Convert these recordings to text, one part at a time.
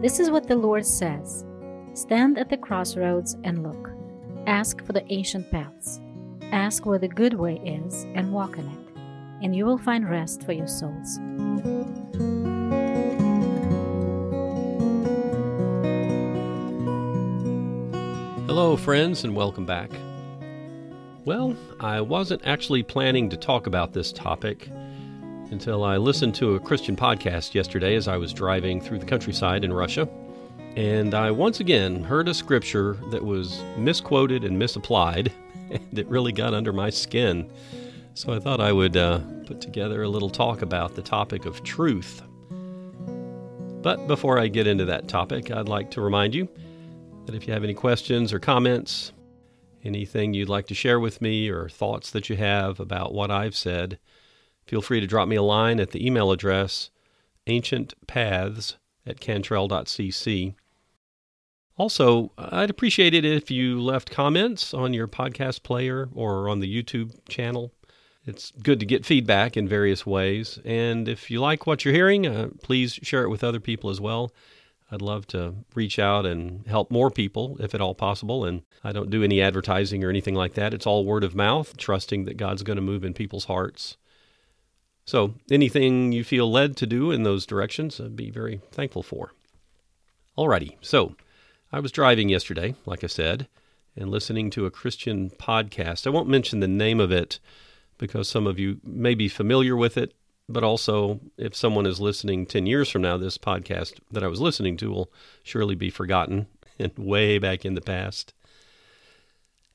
This is what the Lord says Stand at the crossroads and look. Ask for the ancient paths. Ask where the good way is and walk in it, and you will find rest for your souls. Hello, friends, and welcome back. Well, I wasn't actually planning to talk about this topic until I listened to a Christian podcast yesterday as I was driving through the countryside in Russia. And I once again heard a scripture that was misquoted and misapplied, and it really got under my skin. So I thought I would uh, put together a little talk about the topic of truth. But before I get into that topic, I'd like to remind you that if you have any questions or comments, anything you'd like to share with me, or thoughts that you have about what I've said, feel free to drop me a line at the email address ancientpaths at cantrell.cc. Also, I'd appreciate it if you left comments on your podcast player or on the YouTube channel. It's good to get feedback in various ways. And if you like what you're hearing, uh, please share it with other people as well. I'd love to reach out and help more people if at all possible. And I don't do any advertising or anything like that. It's all word of mouth, trusting that God's going to move in people's hearts. So, anything you feel led to do in those directions, I'd be very thankful for. Alrighty, so I was driving yesterday, like I said, and listening to a Christian podcast. I won't mention the name of it because some of you may be familiar with it, but also if someone is listening 10 years from now, this podcast that I was listening to will surely be forgotten and way back in the past.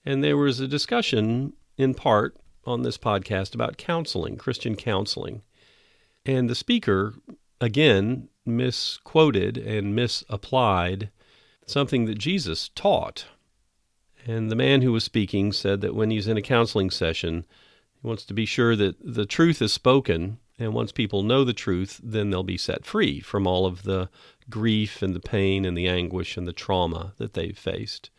And there was a discussion in part on this podcast about counseling, Christian counseling. And the speaker, again, misquoted and misapplied something that Jesus taught. And the man who was speaking said that when he's in a counseling session, he wants to be sure that the truth is spoken. And once people know the truth, then they'll be set free from all of the grief and the pain and the anguish and the trauma that they've faced.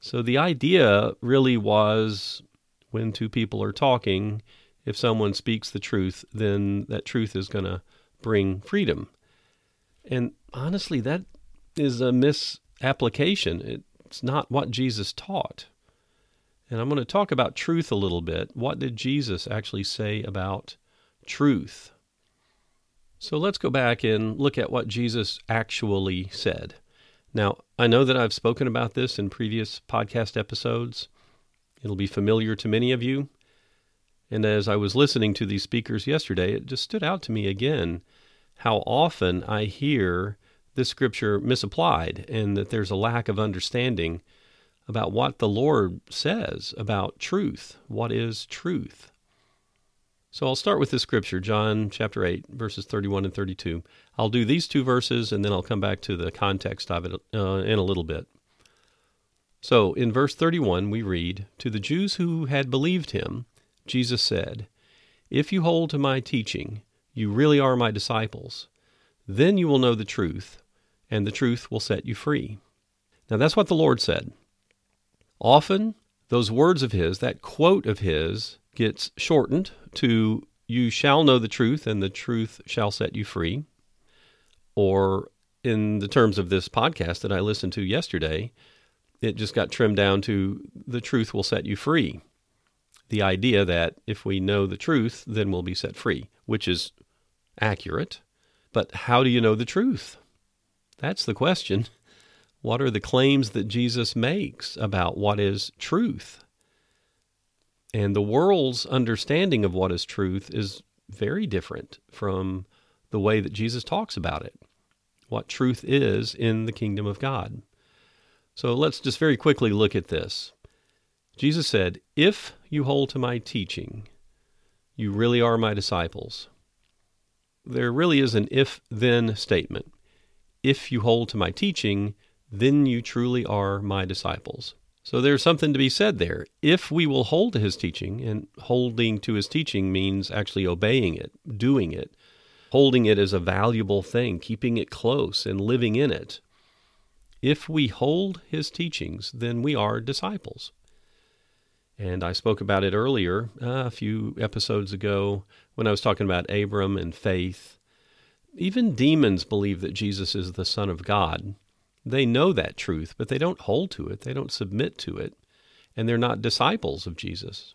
So the idea really was when two people are talking, if someone speaks the truth, then that truth is going to bring freedom. And honestly, that is a misapplication. It's not what Jesus taught. And I'm going to talk about truth a little bit. What did Jesus actually say about truth? So let's go back and look at what Jesus actually said. Now, I know that I've spoken about this in previous podcast episodes. It'll be familiar to many of you. And as I was listening to these speakers yesterday, it just stood out to me again how often I hear this scripture misapplied and that there's a lack of understanding about what the Lord says about truth. What is truth? So I'll start with this scripture, John chapter 8, verses 31 and 32. I'll do these two verses and then I'll come back to the context of it uh, in a little bit. So in verse 31, we read To the Jews who had believed him, Jesus said, If you hold to my teaching, you really are my disciples. Then you will know the truth, and the truth will set you free. Now, that's what the Lord said. Often, those words of His, that quote of His, gets shortened to, You shall know the truth, and the truth shall set you free. Or, in the terms of this podcast that I listened to yesterday, it just got trimmed down to, The truth will set you free. The idea that if we know the truth, then we'll be set free, which is accurate. But how do you know the truth? That's the question. What are the claims that Jesus makes about what is truth? And the world's understanding of what is truth is very different from the way that Jesus talks about it, what truth is in the kingdom of God. So let's just very quickly look at this. Jesus said, If you hold to my teaching, you really are my disciples. There really is an if then statement if you hold to my teaching, then you truly are my disciples. So there's something to be said there. If we will hold to his teaching, and holding to his teaching means actually obeying it, doing it, holding it as a valuable thing, keeping it close, and living in it. If we hold his teachings, then we are disciples. And I spoke about it earlier, uh, a few episodes ago, when I was talking about Abram and faith Even demons believe that Jesus is the Son of God. They know that truth, but they don't hold to it, they don't submit to it, and they're not disciples of Jesus.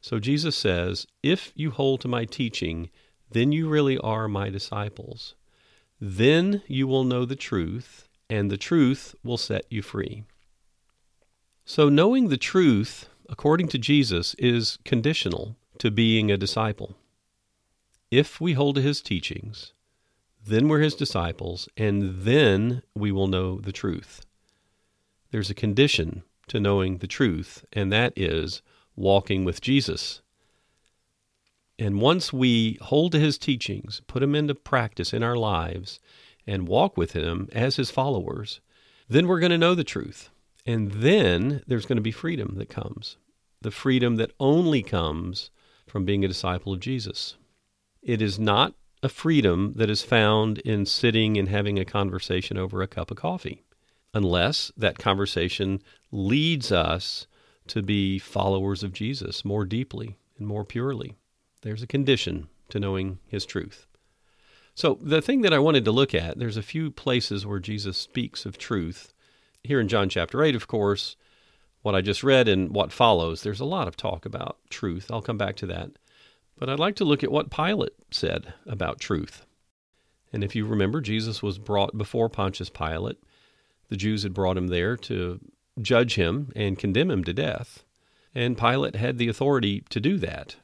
So Jesus says, If you hold to my teaching, then you really are my disciples. Then you will know the truth, and the truth will set you free. So, knowing the truth, according to Jesus, is conditional to being a disciple. If we hold to his teachings, then we're his disciples, and then we will know the truth. There's a condition to knowing the truth, and that is walking with Jesus. And once we hold to his teachings, put them into practice in our lives, and walk with him as his followers, then we're going to know the truth. And then there's going to be freedom that comes the freedom that only comes from being a disciple of Jesus. It is not a freedom that is found in sitting and having a conversation over a cup of coffee, unless that conversation leads us to be followers of Jesus more deeply and more purely. There's a condition to knowing his truth. So, the thing that I wanted to look at, there's a few places where Jesus speaks of truth. Here in John chapter 8, of course, what I just read and what follows, there's a lot of talk about truth. I'll come back to that. But I'd like to look at what Pilate said about truth. And if you remember, Jesus was brought before Pontius Pilate. The Jews had brought him there to judge him and condemn him to death. And Pilate had the authority to do that.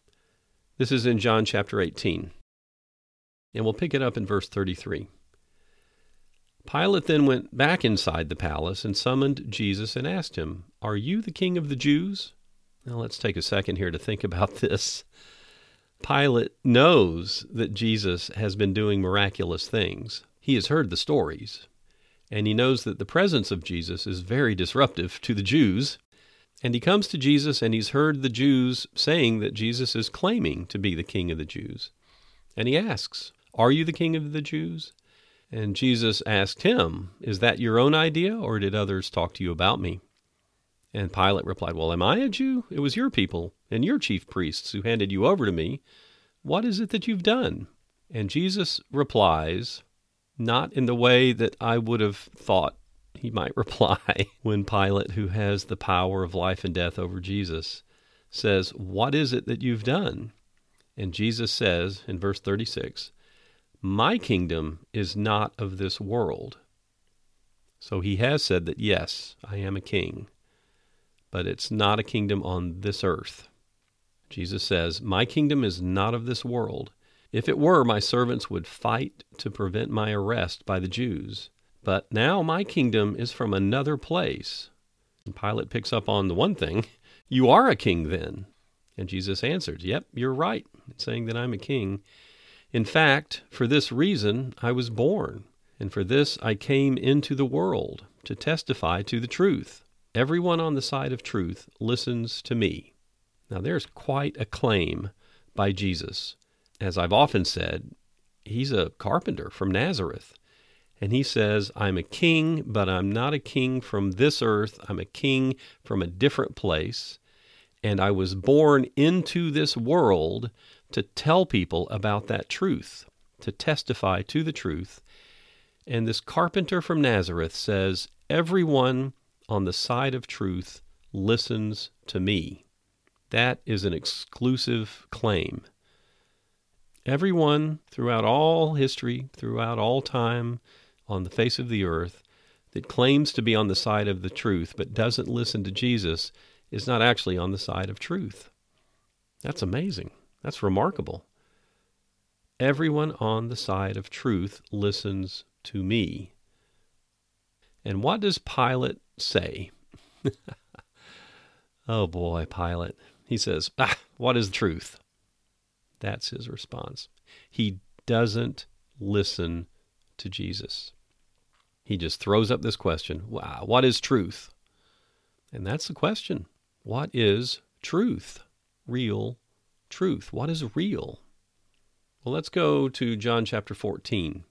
This is in John chapter 18. And we'll pick it up in verse 33. Pilate then went back inside the palace and summoned Jesus and asked him, Are you the king of the Jews? Now let's take a second here to think about this. Pilate knows that Jesus has been doing miraculous things. He has heard the stories, and he knows that the presence of Jesus is very disruptive to the Jews. And he comes to Jesus and he's heard the Jews saying that Jesus is claiming to be the king of the Jews. And he asks, Are you the king of the Jews? And Jesus asked him, Is that your own idea, or did others talk to you about me? And Pilate replied, Well, am I a Jew? It was your people and your chief priests who handed you over to me. What is it that you've done? And Jesus replies, not in the way that I would have thought he might reply when Pilate, who has the power of life and death over Jesus, says, What is it that you've done? And Jesus says in verse 36, My kingdom is not of this world. So he has said that, yes, I am a king but it's not a kingdom on this earth. Jesus says, My kingdom is not of this world. If it were, my servants would fight to prevent my arrest by the Jews. But now my kingdom is from another place. And Pilate picks up on the one thing You are a king then. And Jesus answers, Yep, you're right, saying that I'm a king. In fact, for this reason I was born, and for this I came into the world, to testify to the truth. Everyone on the side of truth listens to me. Now, there's quite a claim by Jesus. As I've often said, he's a carpenter from Nazareth. And he says, I'm a king, but I'm not a king from this earth. I'm a king from a different place. And I was born into this world to tell people about that truth, to testify to the truth. And this carpenter from Nazareth says, Everyone on the side of truth listens to me. That is an exclusive claim. Everyone throughout all history, throughout all time, on the face of the earth, that claims to be on the side of the truth but doesn't listen to Jesus is not actually on the side of truth. That's amazing. That's remarkable. Everyone on the side of truth listens to me. And what does Pilate say? oh boy, Pilate. He says, ah, What is truth? That's his response. He doesn't listen to Jesus. He just throws up this question wow, What is truth? And that's the question. What is truth? Real truth. What is real? Well, let's go to John chapter 14,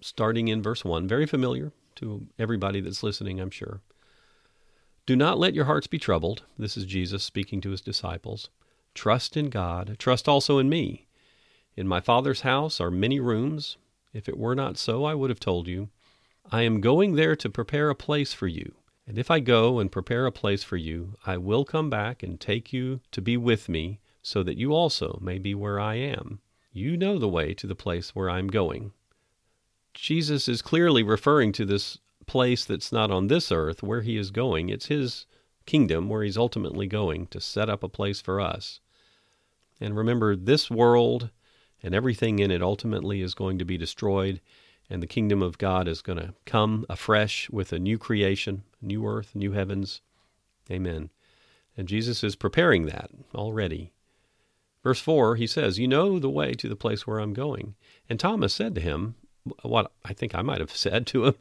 starting in verse 1. Very familiar to everybody that's listening, I'm sure. Do not let your hearts be troubled. This is Jesus speaking to his disciples. Trust in God. Trust also in me. In my Father's house are many rooms. If it were not so, I would have told you. I am going there to prepare a place for you. And if I go and prepare a place for you, I will come back and take you to be with me, so that you also may be where I am. You know the way to the place where I am going. Jesus is clearly referring to this place that's not on this earth where he is going. It's his kingdom where he's ultimately going to set up a place for us. And remember, this world and everything in it ultimately is going to be destroyed, and the kingdom of God is going to come afresh with a new creation, new earth, new heavens. Amen. And Jesus is preparing that already. Verse 4, he says, You know the way to the place where I'm going. And Thomas said to him, What I think I might have said to him,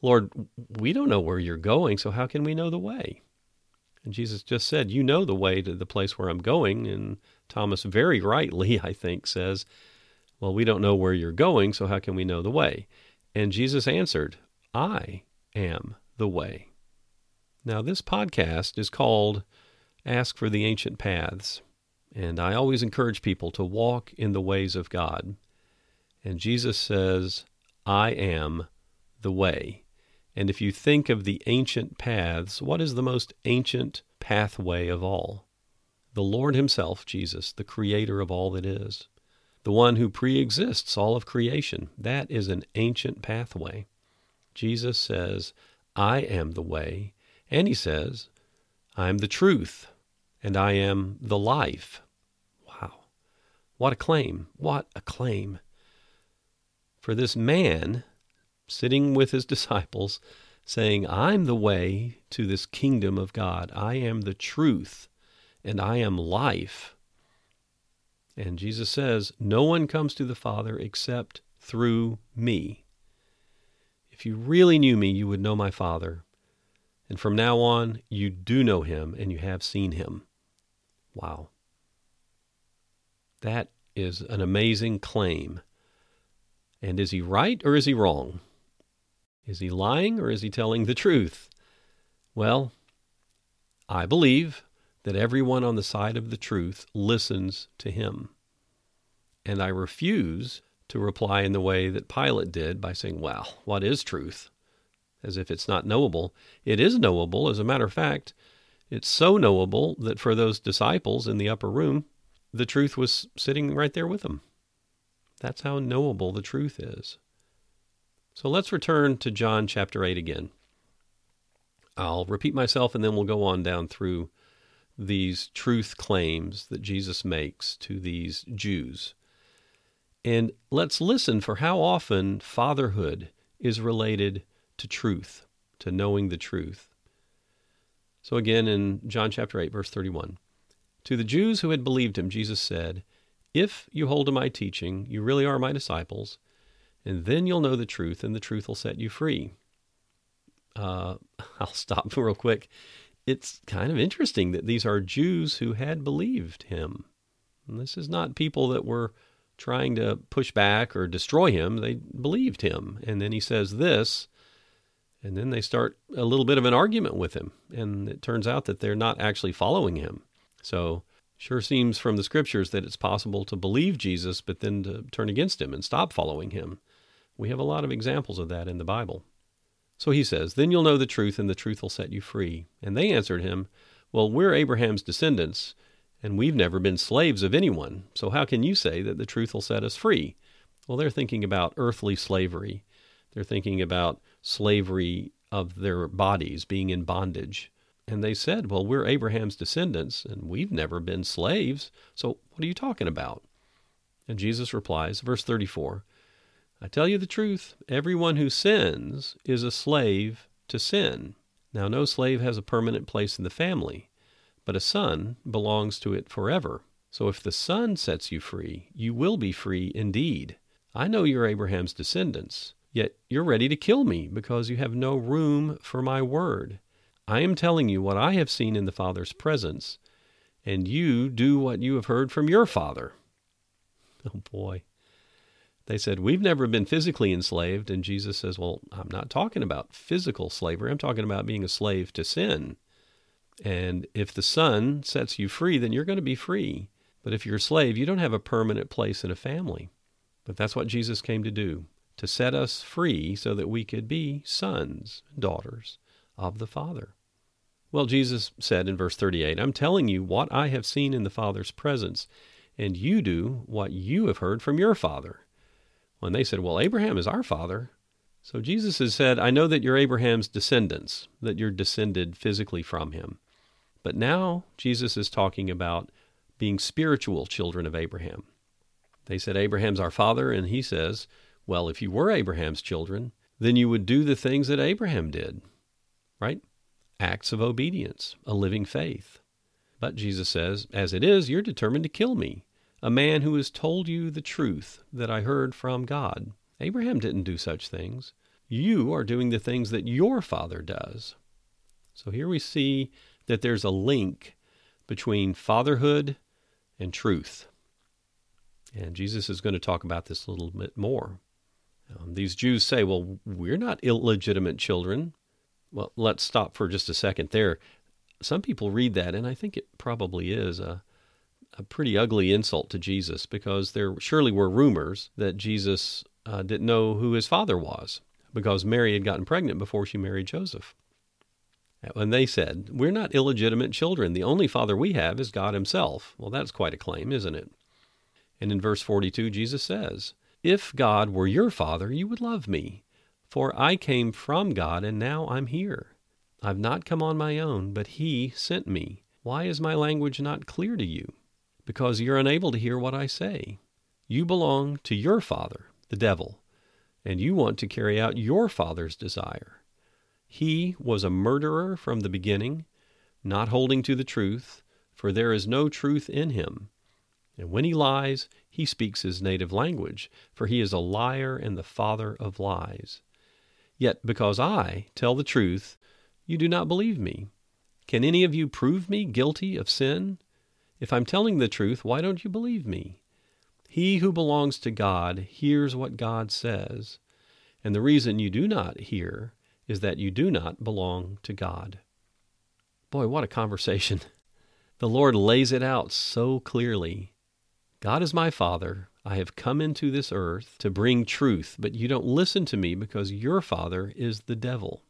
Lord, we don't know where you're going, so how can we know the way? And Jesus just said, You know the way to the place where I'm going. And Thomas, very rightly, I think, says, Well, we don't know where you're going, so how can we know the way? And Jesus answered, I am the way. Now, this podcast is called Ask for the Ancient Paths. And I always encourage people to walk in the ways of God. And Jesus says, I am the way. And if you think of the ancient paths, what is the most ancient pathway of all? The Lord Himself, Jesus, the Creator of all that is, the one who pre exists all of creation. That is an ancient pathway. Jesus says, I am the way. And He says, I am the truth, and I am the life. Wow. What a claim! What a claim! For this man, sitting with his disciples, saying, I'm the way to this kingdom of God. I am the truth, and I am life. And Jesus says, No one comes to the Father except through me. If you really knew me, you would know my Father. And from now on, you do know him and you have seen him. Wow. That is an amazing claim. And is he right or is he wrong? Is he lying or is he telling the truth? Well, I believe that everyone on the side of the truth listens to him. And I refuse to reply in the way that Pilate did by saying, Well, what is truth? As if it's not knowable. It is knowable. As a matter of fact, it's so knowable that for those disciples in the upper room, the truth was sitting right there with them. That's how knowable the truth is. So let's return to John chapter 8 again. I'll repeat myself and then we'll go on down through these truth claims that Jesus makes to these Jews. And let's listen for how often fatherhood is related to truth, to knowing the truth. So again in John chapter 8, verse 31. To the Jews who had believed him, Jesus said, If you hold to my teaching, you really are my disciples and then you'll know the truth, and the truth will set you free. Uh, I'll stop real quick. It's kind of interesting that these are Jews who had believed him. And this is not people that were trying to push back or destroy him. They believed him. And then he says this, and then they start a little bit of an argument with him. And it turns out that they're not actually following him. So, sure seems from the scriptures that it's possible to believe Jesus, but then to turn against him and stop following him. We have a lot of examples of that in the Bible. So he says, Then you'll know the truth, and the truth will set you free. And they answered him, Well, we're Abraham's descendants, and we've never been slaves of anyone. So how can you say that the truth will set us free? Well, they're thinking about earthly slavery. They're thinking about slavery of their bodies being in bondage. And they said, Well, we're Abraham's descendants, and we've never been slaves. So what are you talking about? And Jesus replies, verse 34 I tell you the truth, everyone who sins is a slave to sin. Now, no slave has a permanent place in the family, but a son belongs to it forever. So if the Son sets you free, you will be free indeed. I know you're Abraham's descendants, yet you're ready to kill me because you have no room for my word. I am telling you what I have seen in the Father's presence, and you do what you have heard from your father. Oh boy. They said, We've never been physically enslaved. And Jesus says, Well, I'm not talking about physical slavery. I'm talking about being a slave to sin. And if the Son sets you free, then you're going to be free. But if you're a slave, you don't have a permanent place in a family. But that's what Jesus came to do to set us free so that we could be sons and daughters of the Father. Well, Jesus said in verse 38, I'm telling you what I have seen in the Father's presence, and you do what you have heard from your father. When they said, Well, Abraham is our father. So Jesus has said, I know that you're Abraham's descendants, that you're descended physically from him. But now Jesus is talking about being spiritual children of Abraham. They said, Abraham's our father, and he says, Well, if you were Abraham's children, then you would do the things that Abraham did, right? Acts of obedience, a living faith. But Jesus says, As it is, you're determined to kill me, a man who has told you the truth that I heard from God. Abraham didn't do such things. You are doing the things that your father does. So here we see that there's a link between fatherhood and truth. And Jesus is going to talk about this a little bit more. Um, these Jews say, well, we're not illegitimate children. Well, let's stop for just a second there. Some people read that, and I think it probably is a, a pretty ugly insult to Jesus because there surely were rumors that Jesus uh, didn't know who his father was because Mary had gotten pregnant before she married Joseph. And they said, We're not illegitimate children. The only father we have is God Himself. Well, that's quite a claim, isn't it? And in verse 42, Jesus says, If God were your father, you would love me, for I came from God and now I'm here. I've not come on my own, but He sent me. Why is my language not clear to you? Because you're unable to hear what I say. You belong to your father, the devil, and you want to carry out your father's desire. He was a murderer from the beginning, not holding to the truth, for there is no truth in him. And when he lies, he speaks his native language, for he is a liar and the father of lies. Yet because I tell the truth, you do not believe me. Can any of you prove me guilty of sin? If I'm telling the truth, why don't you believe me? He who belongs to God hears what God says, and the reason you do not hear is that you do not belong to God. Boy, what a conversation. The Lord lays it out so clearly. God is my Father. I have come into this earth to bring truth, but you don't listen to me because your Father is the devil.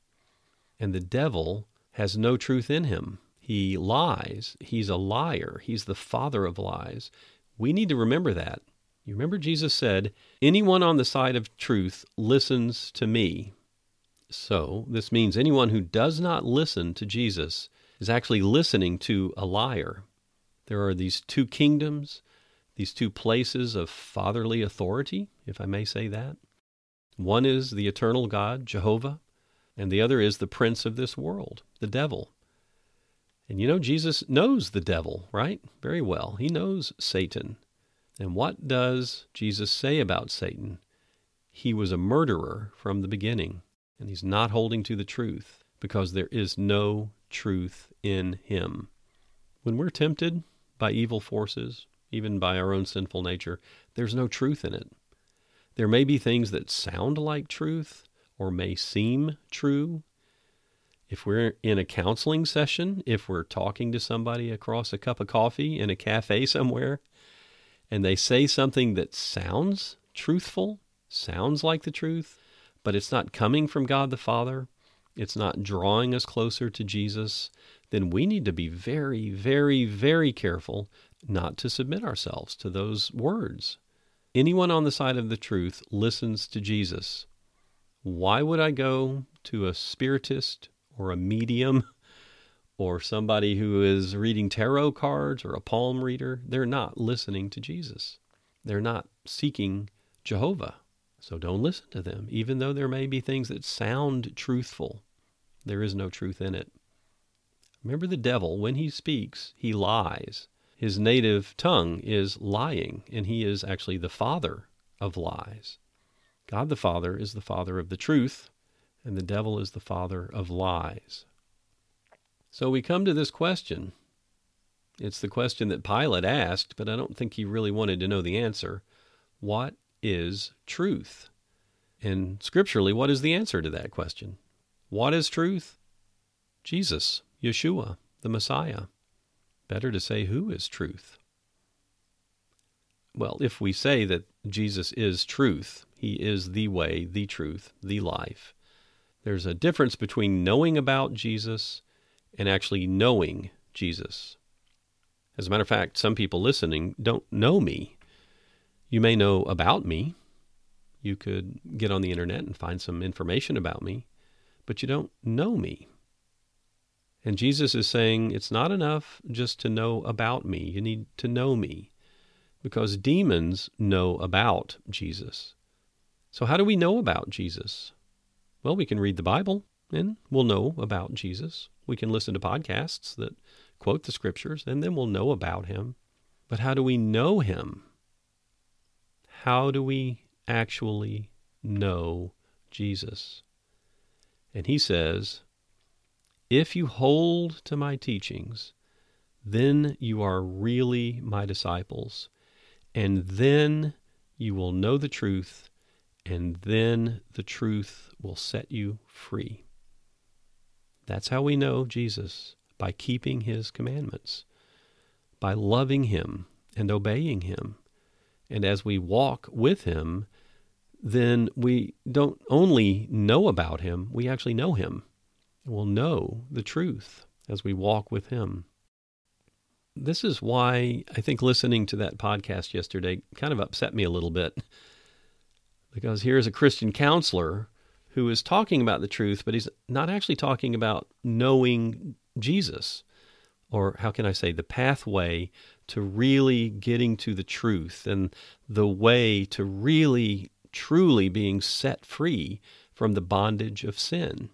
And the devil has no truth in him. He lies. He's a liar. He's the father of lies. We need to remember that. You remember Jesus said, Anyone on the side of truth listens to me. So, this means anyone who does not listen to Jesus is actually listening to a liar. There are these two kingdoms, these two places of fatherly authority, if I may say that. One is the eternal God, Jehovah, and the other is the prince of this world, the devil. And you know, Jesus knows the devil, right? Very well. He knows Satan. And what does Jesus say about Satan? He was a murderer from the beginning, and he's not holding to the truth because there is no truth in him. When we're tempted by evil forces, even by our own sinful nature, there's no truth in it. There may be things that sound like truth or may seem true. If we're in a counseling session, if we're talking to somebody across a cup of coffee in a cafe somewhere, and they say something that sounds truthful, sounds like the truth, but it's not coming from God the Father, it's not drawing us closer to Jesus, then we need to be very, very, very careful not to submit ourselves to those words. Anyone on the side of the truth listens to Jesus. Why would I go to a spiritist or a medium or somebody who is reading tarot cards or a palm reader, they're not listening to Jesus. They're not seeking Jehovah. So don't listen to them, even though there may be things that sound truthful. There is no truth in it. Remember the devil, when he speaks, he lies. His native tongue is lying, and he is actually the father of lies. God the Father is the father of the truth, and the devil is the father of lies. So we come to this question. It's the question that Pilate asked, but I don't think he really wanted to know the answer. What is truth? And scripturally, what is the answer to that question? What is truth? Jesus, Yeshua, the Messiah. Better to say, who is truth? Well, if we say that Jesus is truth, He is the way, the truth, the life. There's a difference between knowing about Jesus and actually knowing Jesus. As a matter of fact, some people listening don't know me. You may know about me. You could get on the internet and find some information about me, but you don't know me. And Jesus is saying it's not enough just to know about me. You need to know me because demons know about Jesus. So, how do we know about Jesus? Well, we can read the Bible and we'll know about Jesus. We can listen to podcasts that quote the scriptures and then we'll know about him. But how do we know him? How do we actually know Jesus? And he says, If you hold to my teachings, then you are really my disciples, and then you will know the truth, and then the truth will set you free. That's how we know Jesus by keeping his commandments, by loving him and obeying him. And as we walk with him, then we don't only know about him, we actually know him. We'll know the truth as we walk with him. This is why I think listening to that podcast yesterday kind of upset me a little bit. Because here's a Christian counselor who is talking about the truth, but he's not actually talking about knowing Jesus, or how can I say, the pathway to really getting to the truth and the way to really, truly being set free from the bondage of sin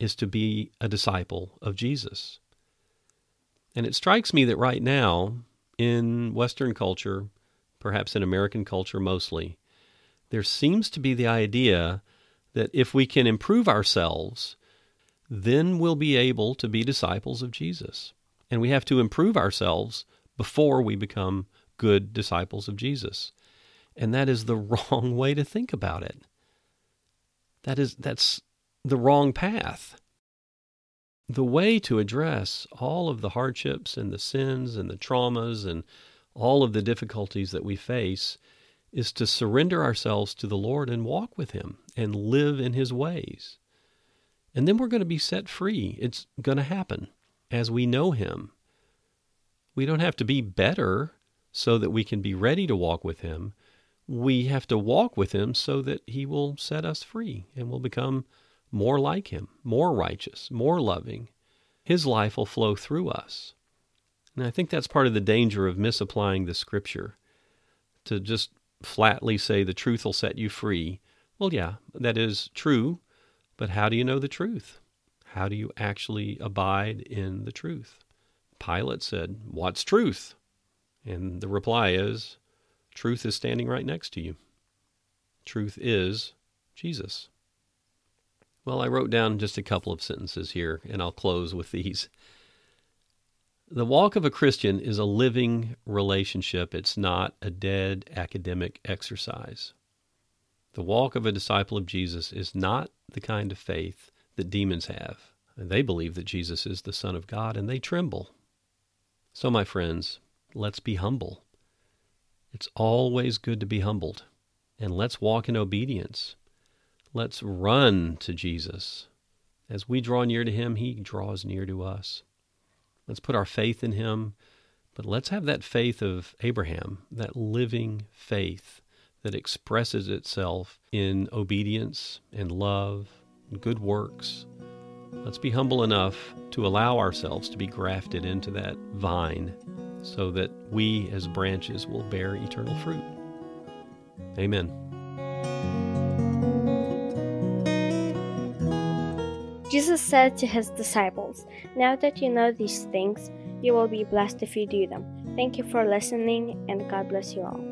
is to be a disciple of Jesus. And it strikes me that right now, in Western culture, perhaps in American culture mostly, there seems to be the idea that if we can improve ourselves, then we'll be able to be disciples of Jesus. And we have to improve ourselves before we become good disciples of Jesus. And that is the wrong way to think about it. That is that's the wrong path. The way to address all of the hardships and the sins and the traumas and all of the difficulties that we face is to surrender ourselves to the Lord and walk with Him and live in His ways. And then we're going to be set free. It's going to happen as we know Him. We don't have to be better so that we can be ready to walk with Him. We have to walk with Him so that He will set us free and we'll become more like Him, more righteous, more loving. His life will flow through us. And I think that's part of the danger of misapplying the Scripture to just flatly say the truth will set you free. Well, yeah, that is true but how do you know the truth? How do you actually abide in the truth? Pilate said, What's truth? And the reply is, Truth is standing right next to you. Truth is Jesus. Well, I wrote down just a couple of sentences here, and I'll close with these. The walk of a Christian is a living relationship, it's not a dead academic exercise. The walk of a disciple of Jesus is not the kind of faith that demons have. They believe that Jesus is the Son of God and they tremble. So, my friends, let's be humble. It's always good to be humbled. And let's walk in obedience. Let's run to Jesus. As we draw near to Him, He draws near to us. Let's put our faith in Him, but let's have that faith of Abraham, that living faith that expresses itself in obedience and love and good works. Let's be humble enough to allow ourselves to be grafted into that vine so that we as branches will bear eternal fruit. Amen. Jesus said to his disciples, Now that you know these things, you will be blessed if you do them. Thank you for listening, and God bless you all.